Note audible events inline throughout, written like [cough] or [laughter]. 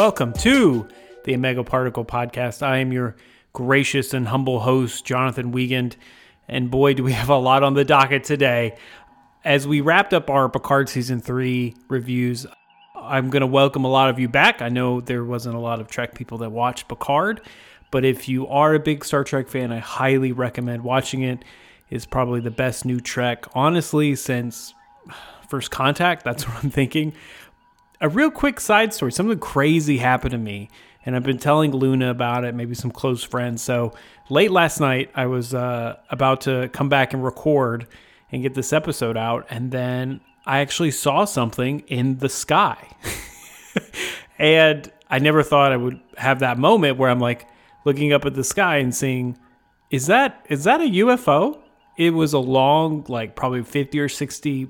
Welcome to the Omega Particle Podcast. I am your gracious and humble host, Jonathan Wiegand. And boy, do we have a lot on the docket today. As we wrapped up our Picard Season 3 reviews, I'm going to welcome a lot of you back. I know there wasn't a lot of Trek people that watched Picard, but if you are a big Star Trek fan, I highly recommend watching it. It's probably the best new Trek, honestly, since First Contact. That's [laughs] what I'm thinking a real quick side story. Something crazy happened to me, and I've been telling Luna about it, maybe some close friends. So late last night, I was uh, about to come back and record and get this episode out, and then I actually saw something in the sky. [laughs] and I never thought I would have that moment where I'm like looking up at the sky and seeing, is that is that a UFO? It was a long, like probably 50 or 60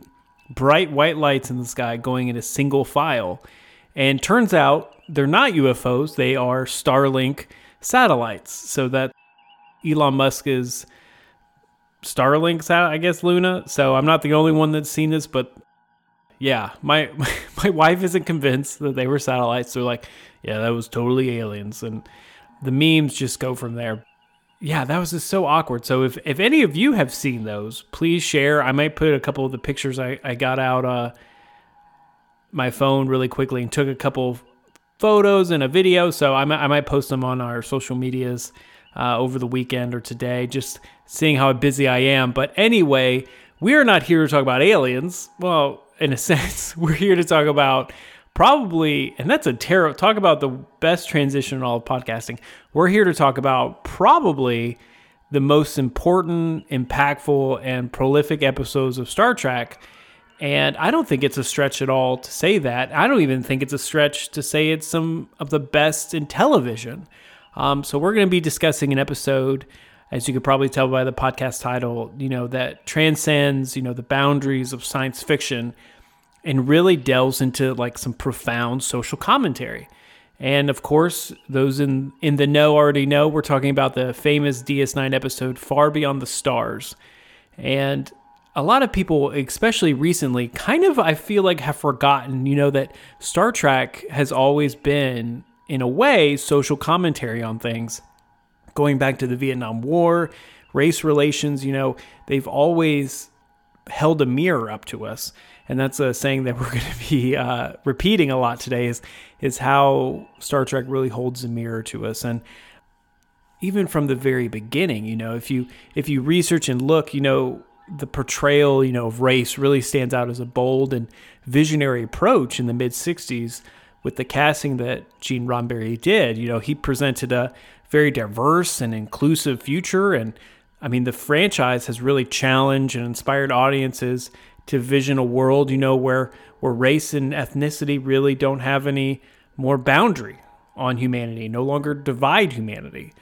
bright white lights in the sky going in a single file. And turns out they're not UFOs, they are Starlink satellites. So that Elon Musk is Starlink, I guess, Luna. So I'm not the only one that's seen this, but yeah, my [laughs] my wife isn't convinced that they were satellites. They're like, yeah, that was totally aliens. And the memes just go from there yeah, that was just so awkward. So if, if any of you have seen those, please share. I might put a couple of the pictures I, I got out uh, my phone really quickly and took a couple photos and a video. So I might, I might post them on our social medias uh, over the weekend or today, just seeing how busy I am. But anyway, we are not here to talk about aliens. Well, in a [laughs] sense, we're here to talk about probably, and that's a terrible, talk about the best transition in all of podcasting. We're here to talk about probably the most important, impactful, and prolific episodes of Star Trek. And I don't think it's a stretch at all to say that. I don't even think it's a stretch to say it's some of the best in television. Um, so we're going to be discussing an episode, as you could probably tell by the podcast title, you know, that transcends, you know, the boundaries of science fiction and really delves into like some profound social commentary. And of course, those in, in the know already know we're talking about the famous DS9 episode Far Beyond the Stars. And a lot of people, especially recently, kind of I feel like have forgotten, you know, that Star Trek has always been, in a way, social commentary on things. Going back to the Vietnam War, race relations, you know, they've always held a mirror up to us and that's a saying that [laughs] we're going to be uh, repeating a lot today is is how Star Trek really holds a mirror to us. And even from the very beginning you know if you if you research and look you know the portrayal you know of race really stands out as a bold and visionary approach in the mid 60s with the casting that Gene Roddenberry did. You know he presented a very diverse and inclusive future. And I mean the franchise has really challenged and inspired audiences to vision a world, you know, where where race and ethnicity really don't have any more boundary on humanity, no longer divide humanity.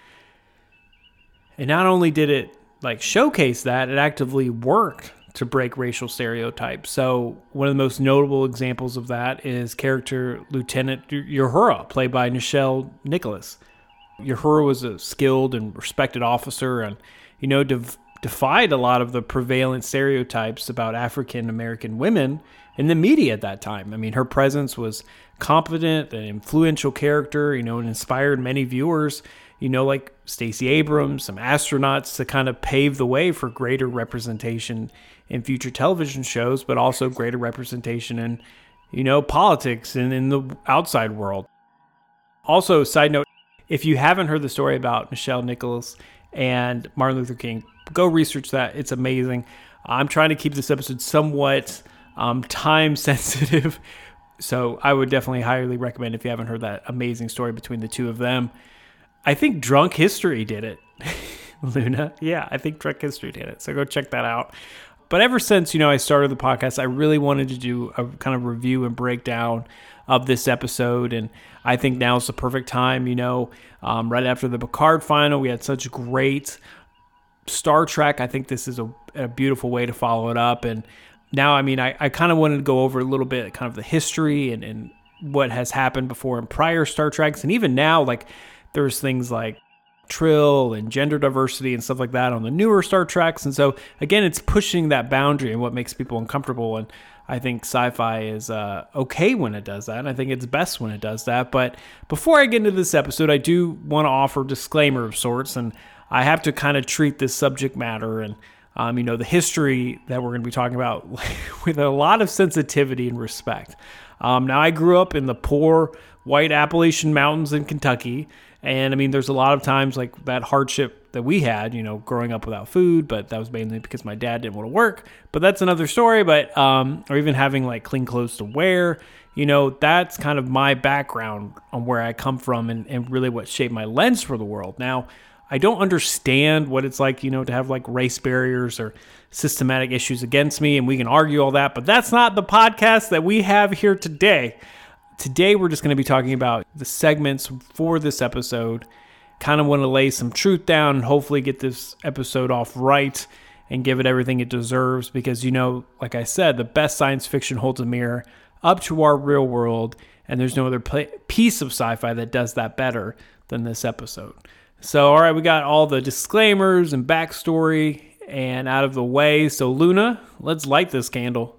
And not only did it like showcase that, it actively worked to break racial stereotypes. So one of the most notable examples of that is character Lieutenant Uhura, played by Nichelle Nichols. Uhura was a skilled and respected officer, and you know, div- defied a lot of the prevalent stereotypes about African American women in the media at that time. I mean, her presence was competent, an influential character, you know, and inspired many viewers, you know, like Stacey Abrams, some astronauts to kind of pave the way for greater representation in future television shows, but also greater representation in, you know, politics and in the outside world. Also, side note, if you haven't heard the story about Nichelle Nichols and Martin Luther King, go research that. It's amazing. I'm trying to keep this episode somewhat um, time [laughs] sensitive. So I would definitely highly recommend if you haven't heard that amazing story between the two of them. I think Drunk History did it. [laughs] Luna. Yeah, I think Drunk History did it. So go check that out. But ever since, you know, I started the podcast, I really wanted to do a kind of review and breakdown of this episode. And I think now is the perfect time. You know, um, right after the Picard final, we had such great Star Trek. I think this is a, a beautiful way to follow it up. And now, I mean, I, I kind of wanted to go over a little bit kind of the history and, and what has happened before in prior Star Treks. And even now, like, there's things like trill and gender diversity and stuff like that on the newer Star Treks. And so again, it's pushing that boundary and what makes people uncomfortable. And I think sci-fi is uh, okay when it does that. And I think it's best when it does that. But before I get into this episode, I do want to offer a disclaimer of sorts, and I have to kind of treat this subject matter and um, you know the history that we're going to be talking about [laughs] with a lot of sensitivity and respect. Um, now, I grew up in the poor white Appalachian Mountains in Kentucky. And I mean, there's a lot of times like that hardship that we had, you know, growing up without food, but that was mainly because my dad didn't want to work. But that's another story. But, um, or even having like clean clothes to wear, you know, that's kind of my background on where I come from and, and really what shaped my lens for the world. Now, I don't understand what it's like, you know, to have like race barriers or systematic issues against me, and we can argue all that, but that's not the podcast that we have here today. Today, we're just going to be talking about the segments for this episode. Kind of want to lay some truth down and hopefully get this episode off right and give it everything it deserves because, you know, like I said, the best science fiction holds a mirror up to our real world, and there's no other piece of sci fi that does that better than this episode. So, all right, we got all the disclaimers and backstory and out of the way. So, Luna, let's light this candle.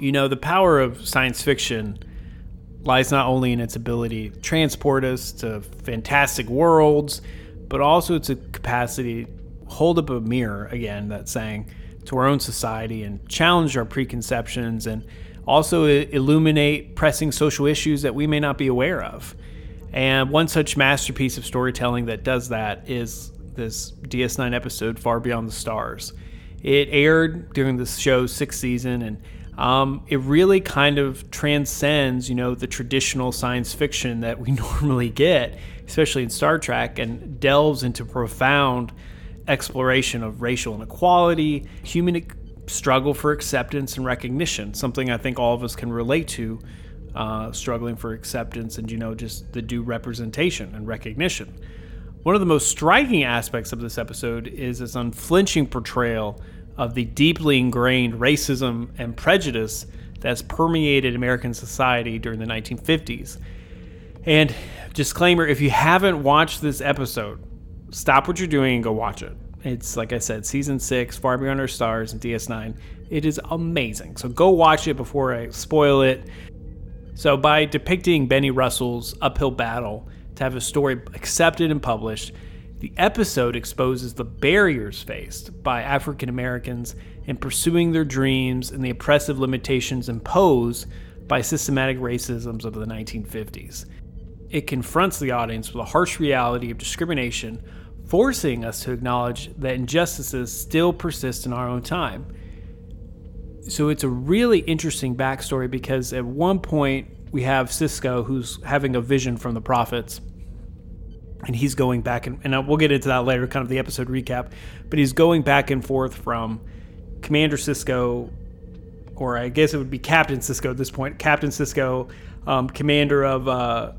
You know, the power of science fiction lies not only in its ability to transport us to fantastic worlds, but also its capacity to hold up a mirror, again, that's saying, to our own society and challenge our preconceptions and also illuminate pressing social issues that we may not be aware of. And one such masterpiece of storytelling that does that is this DS9 episode, Far Beyond the Stars. It aired during the show's sixth season, and um, it really kind of transcends, you know, the traditional science fiction that we [laughs] normally get, especially in Star Trek, and delves into profound exploration of racial inequality, human struggle for acceptance and recognition, something I think all of us can relate to, uh, struggling for acceptance and, you know, just the due representation and recognition. One of the most striking aspects of this episode is its unflinching portrayal of the deeply ingrained racism and prejudice that's permeated American society during the 1950s. And disclaimer if you haven't watched this episode, stop what you're doing and go watch it. It's like I said, season six, Far Beyond Our Stars, and DS9. It is amazing. So go watch it before I spoil it. So, by depicting Benny Russell's uphill battle to have his story accepted and published, the episode exposes the barriers faced by African Americans in pursuing their dreams and the oppressive limitations imposed by systematic racisms of the 1950s. It confronts the audience with a harsh reality of discrimination forcing us to acknowledge that injustices still persist in our own time. So it's a really interesting backstory because at one point we have Sisko who's having a vision from the prophets. And he's going back and, and we'll get into that later, kind of the episode recap. But he's going back and forth from Commander sisko or I guess it would be Captain sisko at this point. Captain sisko um, commander of uh,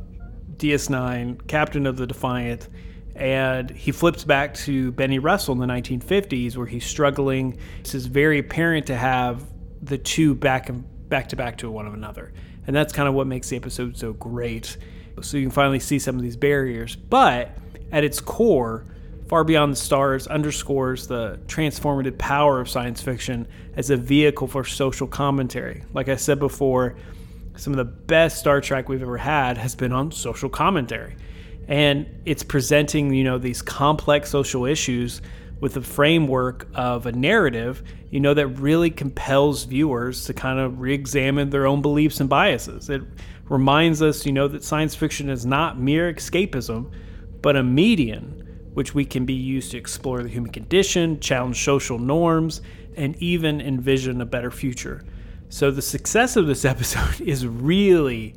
DS9, captain of the Defiant, and he flips back to Benny Russell in the 1950s, where he's struggling. This is very apparent to have the two back and back to back to one of another, and that's kind of what makes the episode so great. So you can finally see some of these barriers, but at its core, Far Beyond the Stars underscores the transformative power of science fiction as a vehicle for social commentary. Like I said before, some of the best Star Trek we've ever had has been on social commentary. And it's presenting you know these complex social issues with a framework of a narrative you know that really compels viewers to kind of re-examine their own beliefs and biases. It reminds us you know that science fiction is not mere escapism but a medium which we can be used to explore the human condition challenge social norms and even envision a better future so the success of this [laughs] episode is really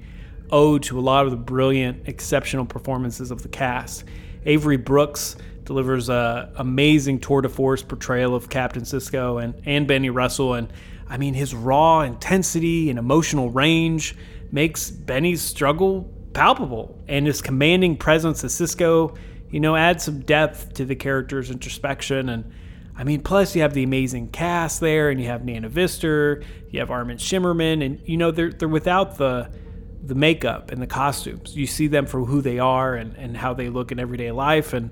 owed to a lot of the brilliant, exceptional performances of the cast. Avery Brooks delivers a amazing tour de force portrayal of Captain Sisko and, and Benny Russell. And I mean, his raw intensity and emotional range makes Benny's struggle palpable. And his commanding presence as Sisko, you know, adds some depth to the character's introspection. And I mean, plus you have the amazing cast there, and you have Nana Visitor, you have Armin Shimerman, and you know, they're, they're without the the makeup and the costumes. You see them for who they are and, and how they look in everyday life. And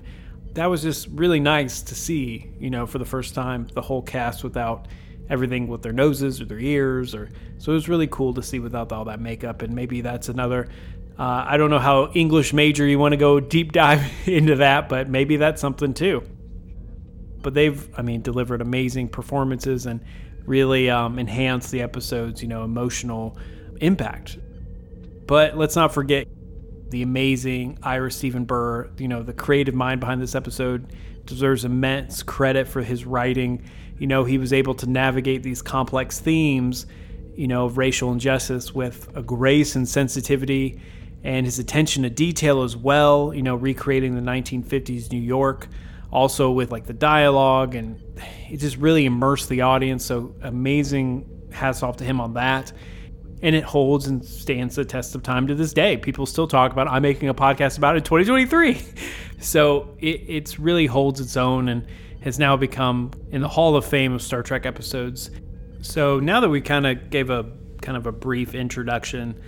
that was just really nice to see, you know, for the first time, the whole cast without everything with their noses or their ears or so it was really cool to see without all that makeup and maybe that's another uh, i don't know how english major you want to go deep dive [laughs] into that but maybe that's something too but they've i mean delivered amazing performances and really um, enhanced the episode's you know emotional impact but let's not forget the amazing Ira Steven Behr, you know, the creative mind behind this episode deserves immense credit for his writing. You know, he was able to navigate these complex themes, you know, of racial injustice with a grace and sensitivity and his attention to detail as well, you know, recreating the 1950s New York, also with like the dialogue and it just really immersed the audience. So amazing hats off to him on that and it holds and stands the test of time to this day. People still talk about it. I'm making a podcast about it in 2023. [laughs] So it it's really holds its own and has now become in the Hall of Fame of Star Trek episodes. So now that we kind of gave a kind of a brief introduction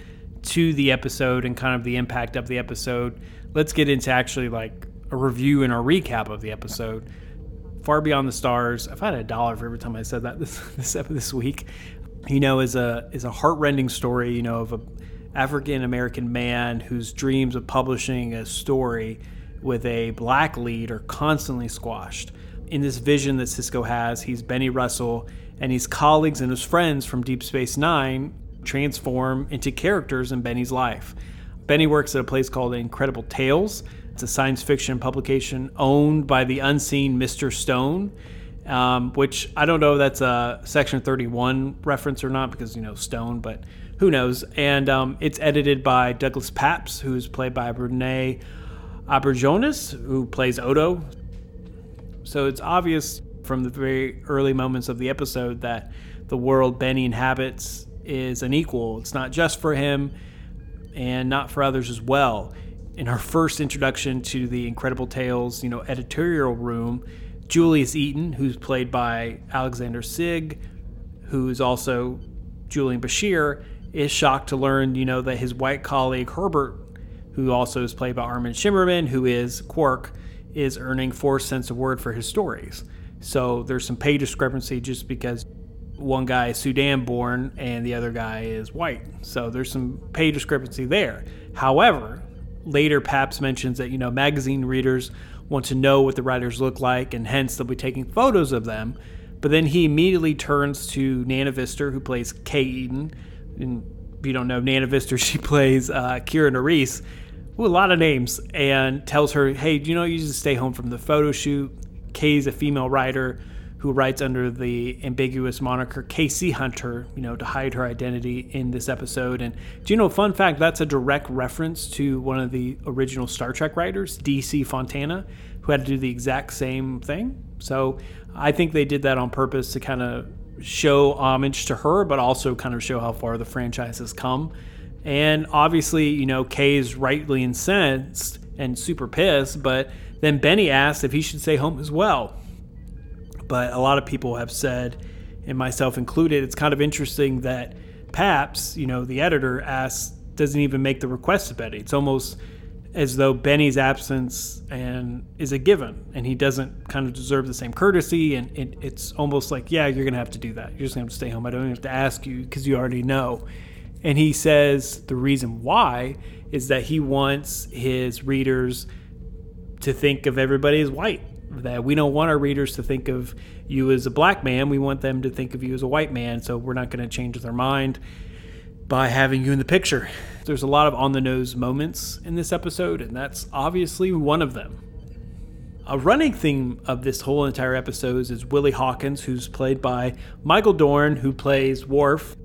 to the episode and kind of the impact of the episode, let's get into actually like a review and a recap of the episode. Far Beyond the Stars. I've had a dollar for every time I said that [laughs] this this this week you know, is a is a heartrending story, you know, of a African American man whose dreams of publishing a story with a black lead are constantly squashed. In this vision that Sisko has, he's Benny Russell and his colleagues and his friends from Deep Space Nine transform into characters in Benny's life. Benny works at a place called Incredible Tales. It's a science fiction publication owned by the unseen Mr. Stone um, which I don't know if that's a Section 31 reference or not because, you know, Stone, but who knows. And um, it's edited by Douglas Pabst, who's played by Renee Auberjonois, who plays Odo. So it's obvious from the very early moments of the episode that the world Benny inhabits is an equal. It's not just for him and not for others as well. In our first introduction to the Incredible Tales, you know, editorial room, Julius Eaton, who's played by Alexander Siddig, who's also Julian Bashir, is shocked to learn, you know, that his white colleague Herbert, who also is played by Armin Shimerman, who is Quark, is earning four cents a word for his stories. So there's some pay discrepancy just because one guy is Sudan born and the other guy is white. So there's some pay discrepancy there. However, later Pabst mentions that, you know, magazine readers want to know what the writers look like, and hence they'll be taking photos of them. But then he immediately turns to Nana Visitor, who plays Kay Eaton. And if you don't know Nana Visitor, [laughs] she plays uh, Kira Nerys. Ooh, a lot of names, and tells her, "Hey, do you know you just stay home from the photo shoot?" Kay's a female writer who writes under the ambiguous moniker KC Hunter, you know, to hide her identity in this episode. And do you know, fun fact, that's a direct reference to one of the original Star Trek writers, DC Fontana, who had to do the exact same thing. So I think they did that on purpose to kind of show homage to her, but also kind of show how far the franchise has come. And obviously, you know, Kay is rightly incensed and super pissed, but then Benny asked if he should stay home as well. But a lot of people have said, and myself included, it's kind of interesting that Pabst, you know, the editor, asks, doesn't even make the request to Benny. It's almost as though Benny's absence and is a given, and he doesn't kind of deserve the same courtesy. And it, it's almost like, yeah, you're gonna have to do that. You're just gonna have to stay home. I don't even have to ask you because you already know. And he says the reason why is that he wants his readers to think of everybody as white that we don't want our readers to think of you as a black man. We want them to think of you as a white man. So we're not going to change their mind by having you in the picture. There's a lot of on the nose moments in this episode, and that's obviously one of them. A running theme of this whole entire episode is Willie Hawkins, who's played by Michael Dorn, who plays Worf.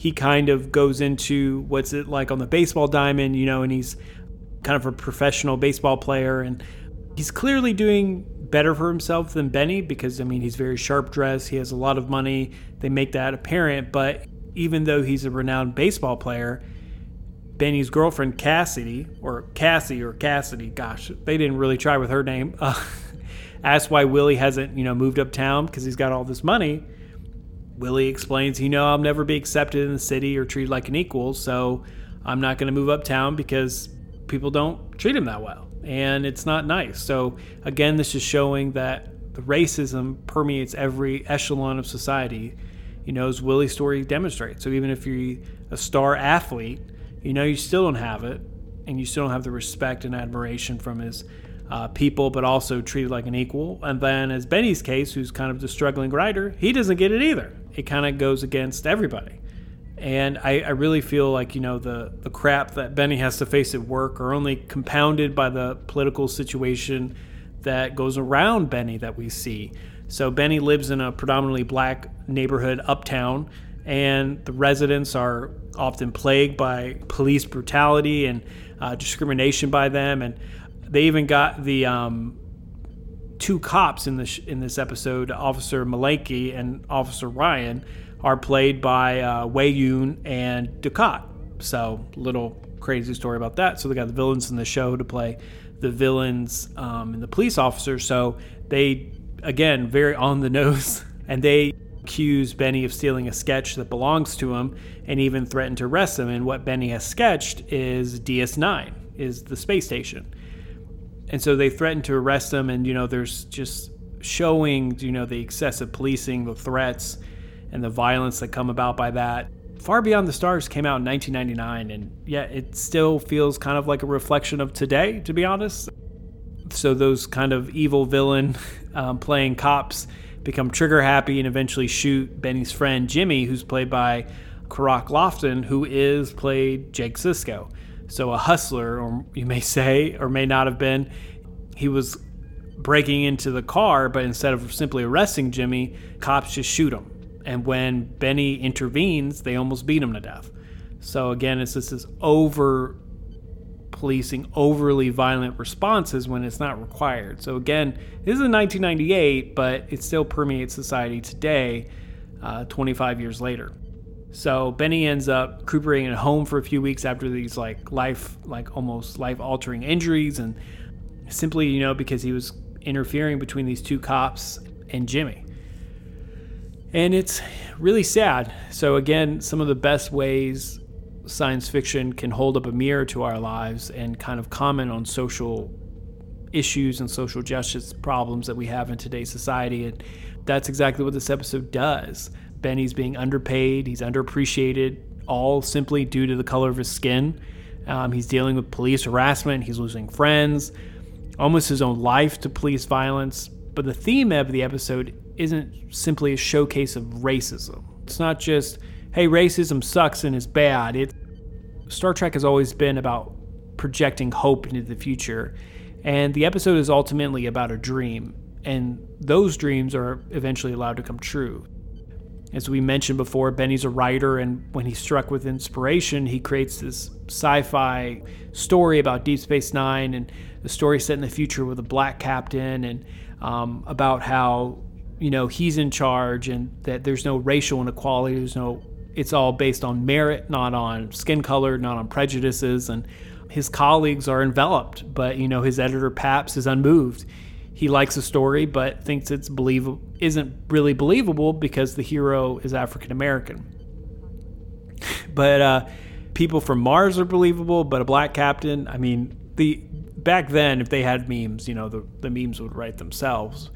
He kind of goes into what's it like on the baseball diamond, you know, and he's kind of a professional baseball player and He's clearly doing better for himself than Benny because, I mean, he's very sharp dressed. He has a lot of money. They make that apparent. But even though he's a renowned baseball player, Benny's girlfriend, Cassidy, or Cassie or Cassidy, gosh, they didn't really try with her name, uh, [laughs] asked why Willie hasn't, you know, moved uptown because he's got all this money. Willie explains, you know, I'll never be accepted in the city or treated like an equal, so I'm not going to move uptown because people don't treat him that well. And it's not nice. So, again, this is showing that the racism permeates every echelon of society, you know, as Willie's story demonstrates. So, even if you're a star athlete, you know, you still don't have it, and you still don't have the respect and admiration from his uh, people, but also treated like an equal. And then, as Benny's case, who's kind of the struggling writer, he doesn't get it either. It kind of goes against everybody. And I, I, really feel like, you know, the, the crap that Benny has to face at work are only compounded by the political situation that goes around Benny that we see. So Benny lives in a predominantly black neighborhood uptown, and the residents are often plagued by police brutality and uh, discrimination by them. And they even got the um, two cops in this in this episode, Officer Malenke and Officer Ryan are played by uh, Weyoun and Dukat. So, little crazy story about that. So, they got the villains in the show to play the villains um, and the police officers. So, they, again, very on the [laughs] nose, and they accuse Benny of stealing a sketch that belongs to him and even threaten to arrest him. And what Benny has sketched is DS9, is the space station. And so they threaten to arrest him, and, you know, there's just showing, you know, the excessive policing, the threats and the violence that come about by that. Far Beyond the Stars came out in 1999, and yet it still feels kind of like a reflection of today, to be honest. So those kind of evil villain [laughs] um, playing cops become trigger happy and eventually shoot Benny's friend Jimmy, who's played by Cirroc Lofton, who is played Jake Sisko. So a hustler, or you may say, or may not have been. He was breaking into the car, but instead of simply arresting Jimmy, cops just shoot him and when Benny intervenes, they almost beat him to death. So again, it's just this over policing overly violent responses when it's not required. So again, this is 1998, but it still permeates society today, uh, 25 years later. So Benny ends up recuperating at home for a few weeks after these like life, like almost life-altering injuries, and simply you know because he was interfering between these two cops and Jimmy and it's really sad. So, again, some of the best ways science fiction can hold up a mirror to our lives and kind of comment on social issues and social justice problems that we have in today's society. And that's exactly what this episode does. Benny's being underpaid, he's underappreciated, all simply due to the color of his skin. Um, he's dealing with police harassment, he's losing friends, almost his own life to police violence. But the theme of the episode isn't simply a showcase of racism. It's not just, hey, racism sucks and is bad. It Star Trek has always been about projecting hope into the future. And the episode is ultimately about a dream, and those dreams are eventually allowed to come true. As we mentioned before, Benny's a writer, and when he's struck with inspiration, he creates this sci fi story about Deep Space Nine and the story set in the future with a black captain, and um, about how you know he's in charge and that there's no racial inequality there's no it's all based on merit not on skin color not on prejudices and his colleagues are enveloped but you know his editor pabst is unmoved he likes the story but thinks it's believable isn't really believable because the hero is african american but uh, people from mars are believable but a black captain i mean the back then if they had memes you know the, the memes would write themselves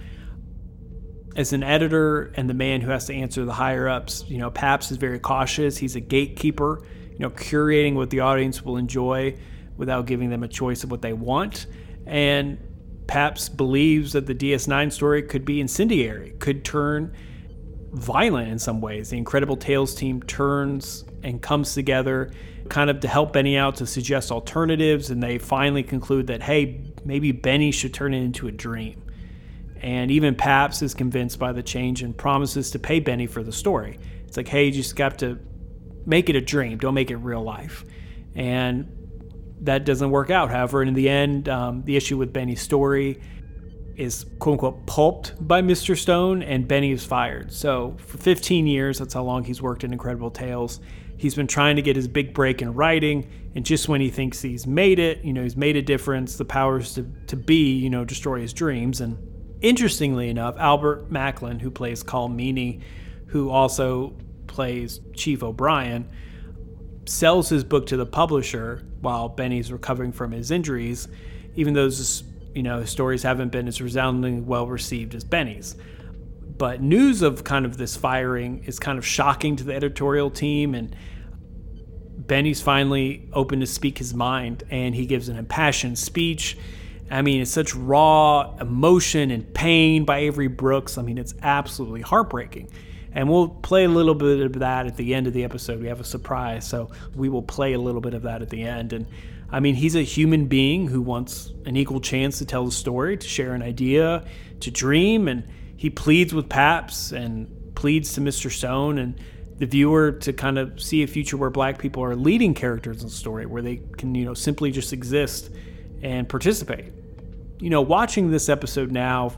as an editor and the man who has to answer the higher ups, you know, Pabst is very cautious. He's a gatekeeper, you know, curating what the audience will enjoy without giving them a choice of what they want. And Pabst believes that the DS9 story could be incendiary, could turn violent in some ways. The Incredible Tales team turns and comes together kind of to help Benny out to suggest alternatives. And they finally conclude that, hey, maybe Benny should turn it into a dream. And even Pabst is convinced by the change and promises to pay Benny for the story. It's like, hey, you just got to make it a dream, don't make it real life. And that doesn't work out. However, in the end, um, the issue with Benny's story is quote unquote pulped by Mr. Stone, and Benny is fired. So for 15 years, that's how long he's worked in Incredible Tales. He's been trying to get his big break in writing, and just when he thinks he's made it, you know, he's made a difference, the powers to, to be, you know, destroy his dreams. And interestingly enough, Albert Macklin, who plays Colm Meaney, who also plays Chief O'Brien, sells his book to the publisher while Benny's recovering from his injuries, even though his, you know his stories haven't been as resoundingly well received as Benny's. But news of kind of this firing is kind of shocking to the editorial team, and Benny's finally open to speak his mind, and he gives an impassioned speech. I mean, it's such raw emotion and pain by Avery Brooks. I mean, it's absolutely heartbreaking. And we'll play a little bit of that at the end of the episode. We have a surprise, so we will play a little bit of that at the end. And I mean, he's a human being who wants an equal chance to tell a story, to share an idea, to dream. And he pleads with Pabst and pleads to Mr. Stone and the viewer to kind of see a future where black people are leading characters in the story, where they can, you know, simply just exist and participate. You know, watching this episode now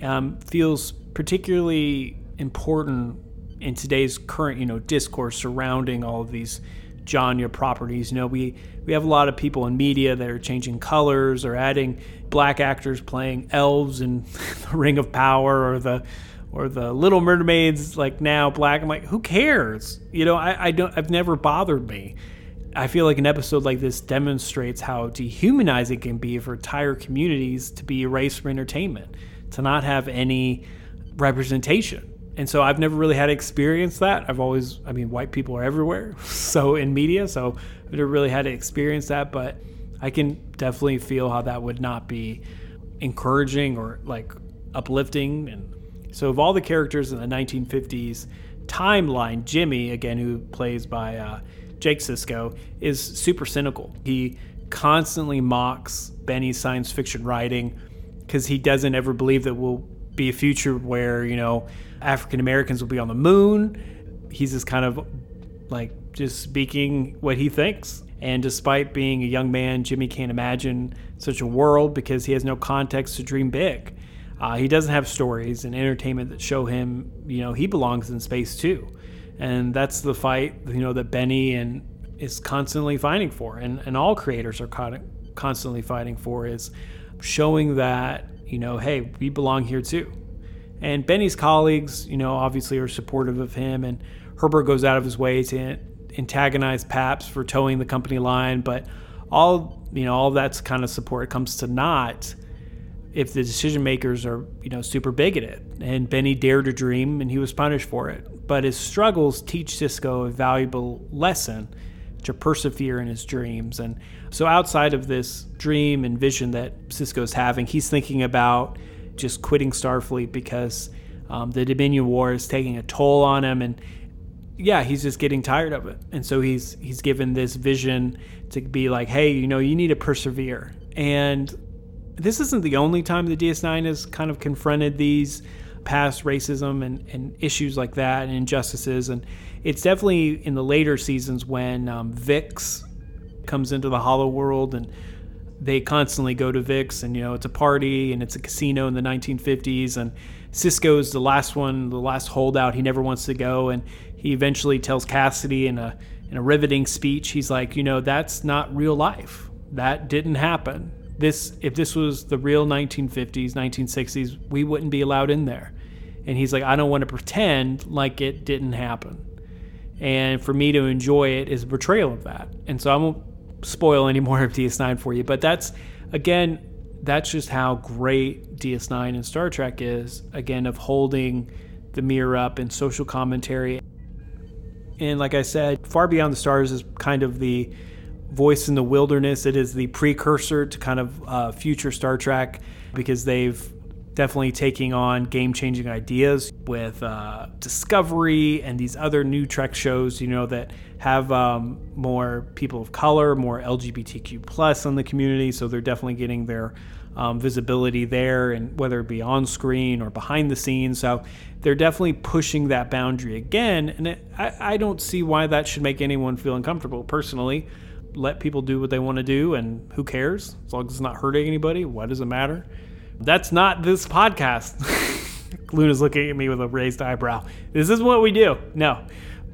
um, feels particularly important in today's current, you know, discourse surrounding all of these genre properties. You know, we we have a lot of people in media that are changing colors or adding black actors playing elves in [laughs] the Ring of Power or the or the Little Mermaids like now black. I'm like, who cares? You know, I, I don't I've never bothered me. I feel like an episode like this demonstrates how dehumanizing it can be for entire communities to be erased from entertainment, to not have any representation and so I've never really had experience that. I've always, I mean, white people are everywhere, [laughs] so in media, so I've never really had to experience that. But I can definitely feel how that would not be encouraging or like uplifting. And so, of all the characters in the 1950s timeline, Jimmy, again, who plays by uh, Jake Sisko, is super cynical. He constantly mocks Benny's science fiction writing because he doesn't ever believe that we'll be a future where you know African Americans will be on the moon. He's just kind of like just speaking what he thinks. And despite being a young man, Jimmy can't imagine such a world because he has no context to dream big. Uh, he doesn't have stories and entertainment that show him, you know, he belongs in space too. And that's the fight, you know, that Benny and is constantly fighting for, and, and all creators are constantly fighting for is showing that, you know, hey, we belong here too. And Benny's colleagues, you know, obviously are supportive of him, and Herbert goes out of his way to antagonize Pabst for towing the company line, but all you know, all that's kind of support comes to naught if the decision makers are you know super bigoted. And Benny dared to dream, and he was punished for it. But his struggles teach Sisko a valuable lesson to persevere in his dreams. And so, outside of this dream and vision that Sisko's having, he's thinking about just quitting Starfleet because um, the Dominion War is taking a toll on him, and yeah, he's just getting tired of it. And so he's he's given this vision to be like, hey, you know, you need to persevere. And this isn't the only time the DS9 has kind of confronted these past racism and, and issues like that and injustices. And it's definitely in the later seasons when um, Vix comes into the Hollow World and they constantly go to Vix, and you know it's a party and it's a casino in the 1950s, and Sisko's the last one, the last holdout. He never wants to go, and he eventually tells Cassidy in a in a riveting speech, he's like, you know, that's not real life. That didn't happen. This if this was the real 1950s, 1960s, we wouldn't be allowed in there. And he's like, I don't want to pretend like it didn't happen. And for me to enjoy it is a betrayal of that. And so I won't spoil any more of DS9 for you, but that's again, that's just how great DS9 and Star Trek is. Again, of holding the mirror up and social commentary. And like I said, Far Beyond the Stars is kind of the voice in the wilderness. It is the precursor to kind of uh, future Star Trek because they've definitely taking on game changing ideas with uh, Discovery and these other new Trek shows, you know, that have um, more people of color, more LGBTQ plus in the community. So they're definitely getting their um, visibility there, and whether it be on screen or behind the scenes. So they're definitely pushing that boundary again. And it, I, I don't see why that should make anyone feel uncomfortable personally let people do what they want to do, and who cares? As long as it's not hurting anybody, what does it matter? That's not this podcast. [laughs] Luna's looking at me with a raised eyebrow. This is what we do. No.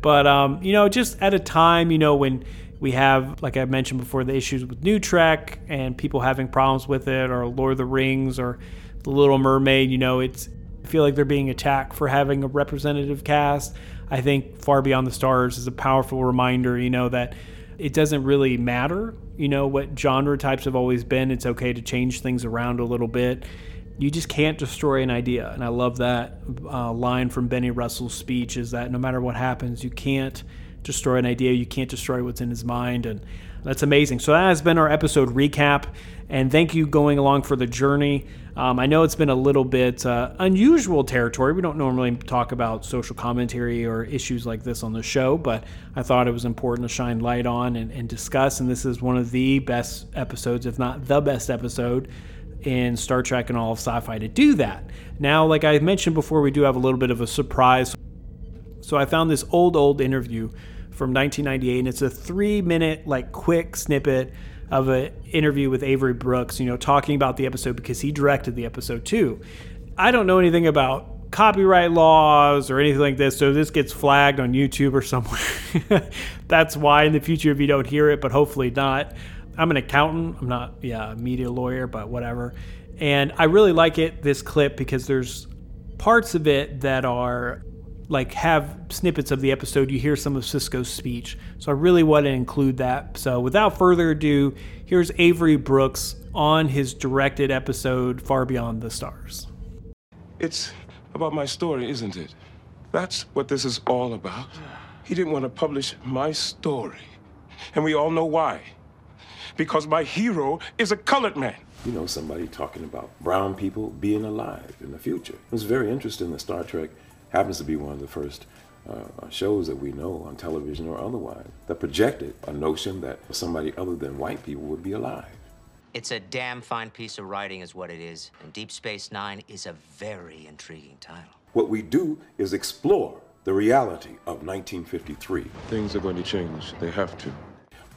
But, um, you know, just at a time, you know, when we have, like I mentioned before, the issues with New Trek and people having problems with it, or Lord of the Rings, or The Little Mermaid, you know, it's, I feel like they're being attacked for having a representative cast. I think Far Beyond the Stars is a powerful reminder, you know, that it doesn't really matter, you know, what genre types have always been. It's okay to change things around a little bit. You just can't destroy an idea. And I love that uh, line from Benny Russell's speech is that no matter what happens, you can't destroy an idea. You can't destroy what's in his mind. And that's amazing. So that has been our episode recap. And thank you going along for the journey. Um, I know it's been a little bit uh, unusual territory. We don't normally talk about social commentary or issues like this on the show, but I thought it was important to shine light on and, and discuss. And this is one of the best episodes, if not the best episode in Star Trek and all of sci fi to do that. Now, like I mentioned before, we do have a little bit of a surprise. So I found this old, old interview from 1998, and it's a three minute, like, quick snippet of an interview with Avery Brooks, you know, talking about the episode because he directed the episode too. I don't know anything about copyright laws or anything like this, so this gets flagged on YouTube or somewhere. [laughs] That's why in the future, if you don't hear it, but hopefully not. I'm an accountant. I'm not, yeah, a media lawyer, but whatever. And I really like it, this clip, because there's parts of it that are like have snippets of the episode, you hear some of Sisko's speech. So I really want to include that. So without further ado, here's Avery Brooks on his directed episode Far Beyond the Stars. It's about my story, isn't it? That's what this is all about. He didn't want to publish my story. And we all know why. Because my hero is a colored man. You know, somebody talking about brown people being alive in the future. It was very interesting that Star Trek happens to be one of the first uh, shows that we know on television or otherwise that projected a notion that somebody other than white people would be alive. It's a damn fine piece of writing, is what it is. And Deep Space Nine is a very intriguing title. What we do is explore the reality of 1953. Things are going to change. They have to.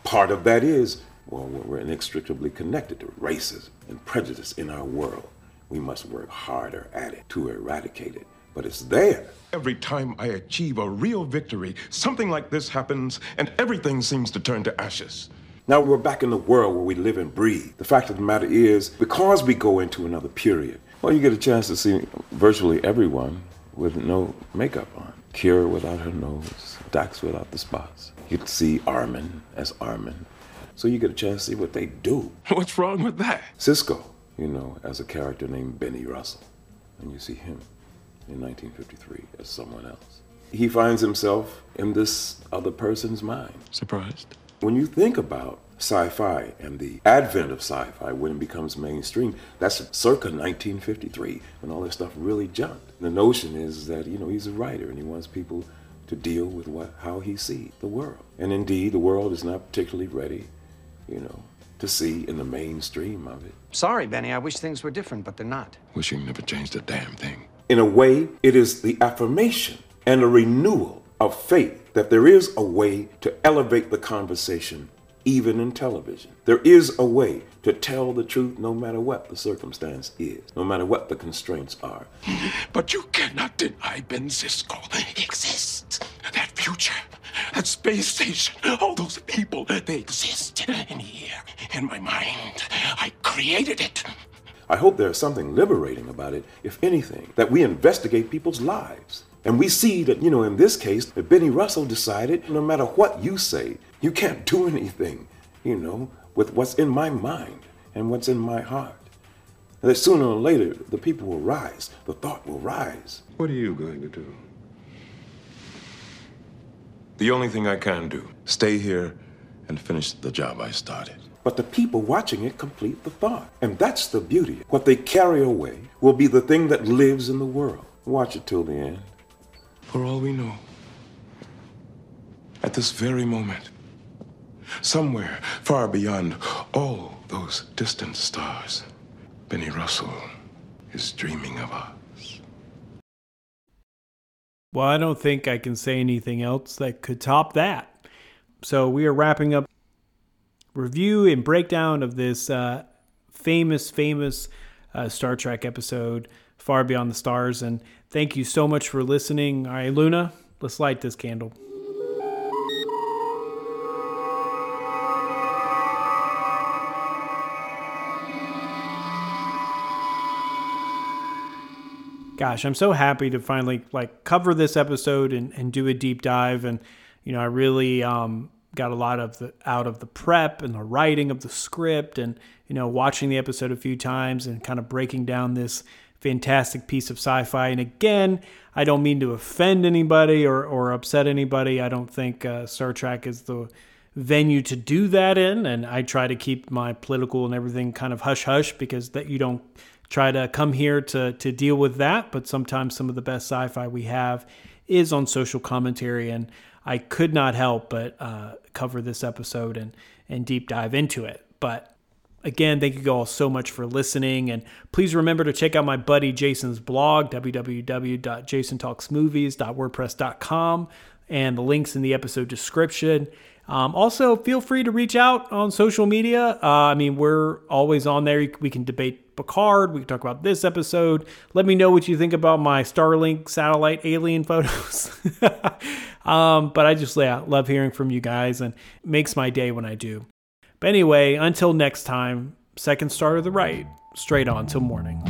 Part of that is, well, we're inextricably connected to racism and prejudice in our world. We must work harder at it to eradicate it but it's there. Every time I achieve a real victory, something like this happens, and everything seems to turn to ashes. Now we're back in the world where we live and breathe. The fact of the matter is, because we go into another period, well, you get a chance to see virtually everyone with no makeup on. Kira without her nose, Dax without the spots. You get to see Armin as Armin. So you get a chance to see what they do. [laughs] What's wrong with that? Sisko, you know, as a character named Benny Russell. And you see him in 1953 as someone else. He finds himself in this other person's mind. Surprised? When you think about sci fi and the advent of sci fi when it becomes mainstream, that's circa 1953 when all this stuff really jumped. The notion is that, you know, he's a writer and he wants people to deal with what, how he sees the world. And indeed, the world is not particularly ready, you know, to see in the mainstream of it. Sorry, Benny, I wish things were different, but they're not. Wishing never changed a damn thing. In a way, it is the affirmation and a renewal of faith that there is a way to elevate the conversation, even in television. There is a way to tell the truth no matter what the circumstance is, no matter what the constraints are. But you cannot deny Ben Sisko exists. That future, that space station, all those people, they exist in here, in my mind. I created it. I hope there's something liberating about it, if anything, that we investigate people's lives. And we see that, you know, in this case, that Benny Russell decided no matter what you say, you can't do [laughs] anything, you know, with what's in my mind and what's in my heart. And that sooner or later, the people will rise, the thought will rise. What are you going to do? The only thing I can do, stay here and finish the job I started but the people watching it complete the thought. And that's the beauty. What they carry away will be the thing that lives in the world. Watch it till the end. For all we know, at this very moment, somewhere far beyond all those distant stars, Benny Russell is dreaming of us. Well, I don't think I can say anything else that could top that. So we are wrapping up review and breakdown of this uh, famous, famous uh, Star Trek episode, Far Beyond the Stars. And thank you so much for listening. All right, Luna, let's light this candle. gosh, I'm so happy to finally like cover this episode and, and do a deep dive. And, you know, I really um, got a lot of the out of the prep and the writing of the script and, you know, watching the episode a few times and kind of breaking down this fantastic piece of sci-fi. And again, I don't mean to offend anybody or, or upset anybody. I don't think uh, Star Trek is the venue to do that in. And I try to keep my political and everything kind of hush hush because that you don't try to come here to to deal with that. But sometimes some of the best sci-fi we have is on social commentary, and I could not help but uh, cover this episode and and deep dive into it. But again, thank you all so much for listening, and please remember to check out my buddy Jason's blog www.jasontalksmovies.wordpress.com and the links in the episode description. Um, also, feel free to reach out on social media. Uh, I mean, we're always on there. We can debate Picard. We can talk about this episode. Let me know what you think about my Starlink satellite alien [laughs] photos. um, but I just yeah, love hearing from you guys and makes my day when I do. But anyway, until next time, second star to the right, straight on till morning.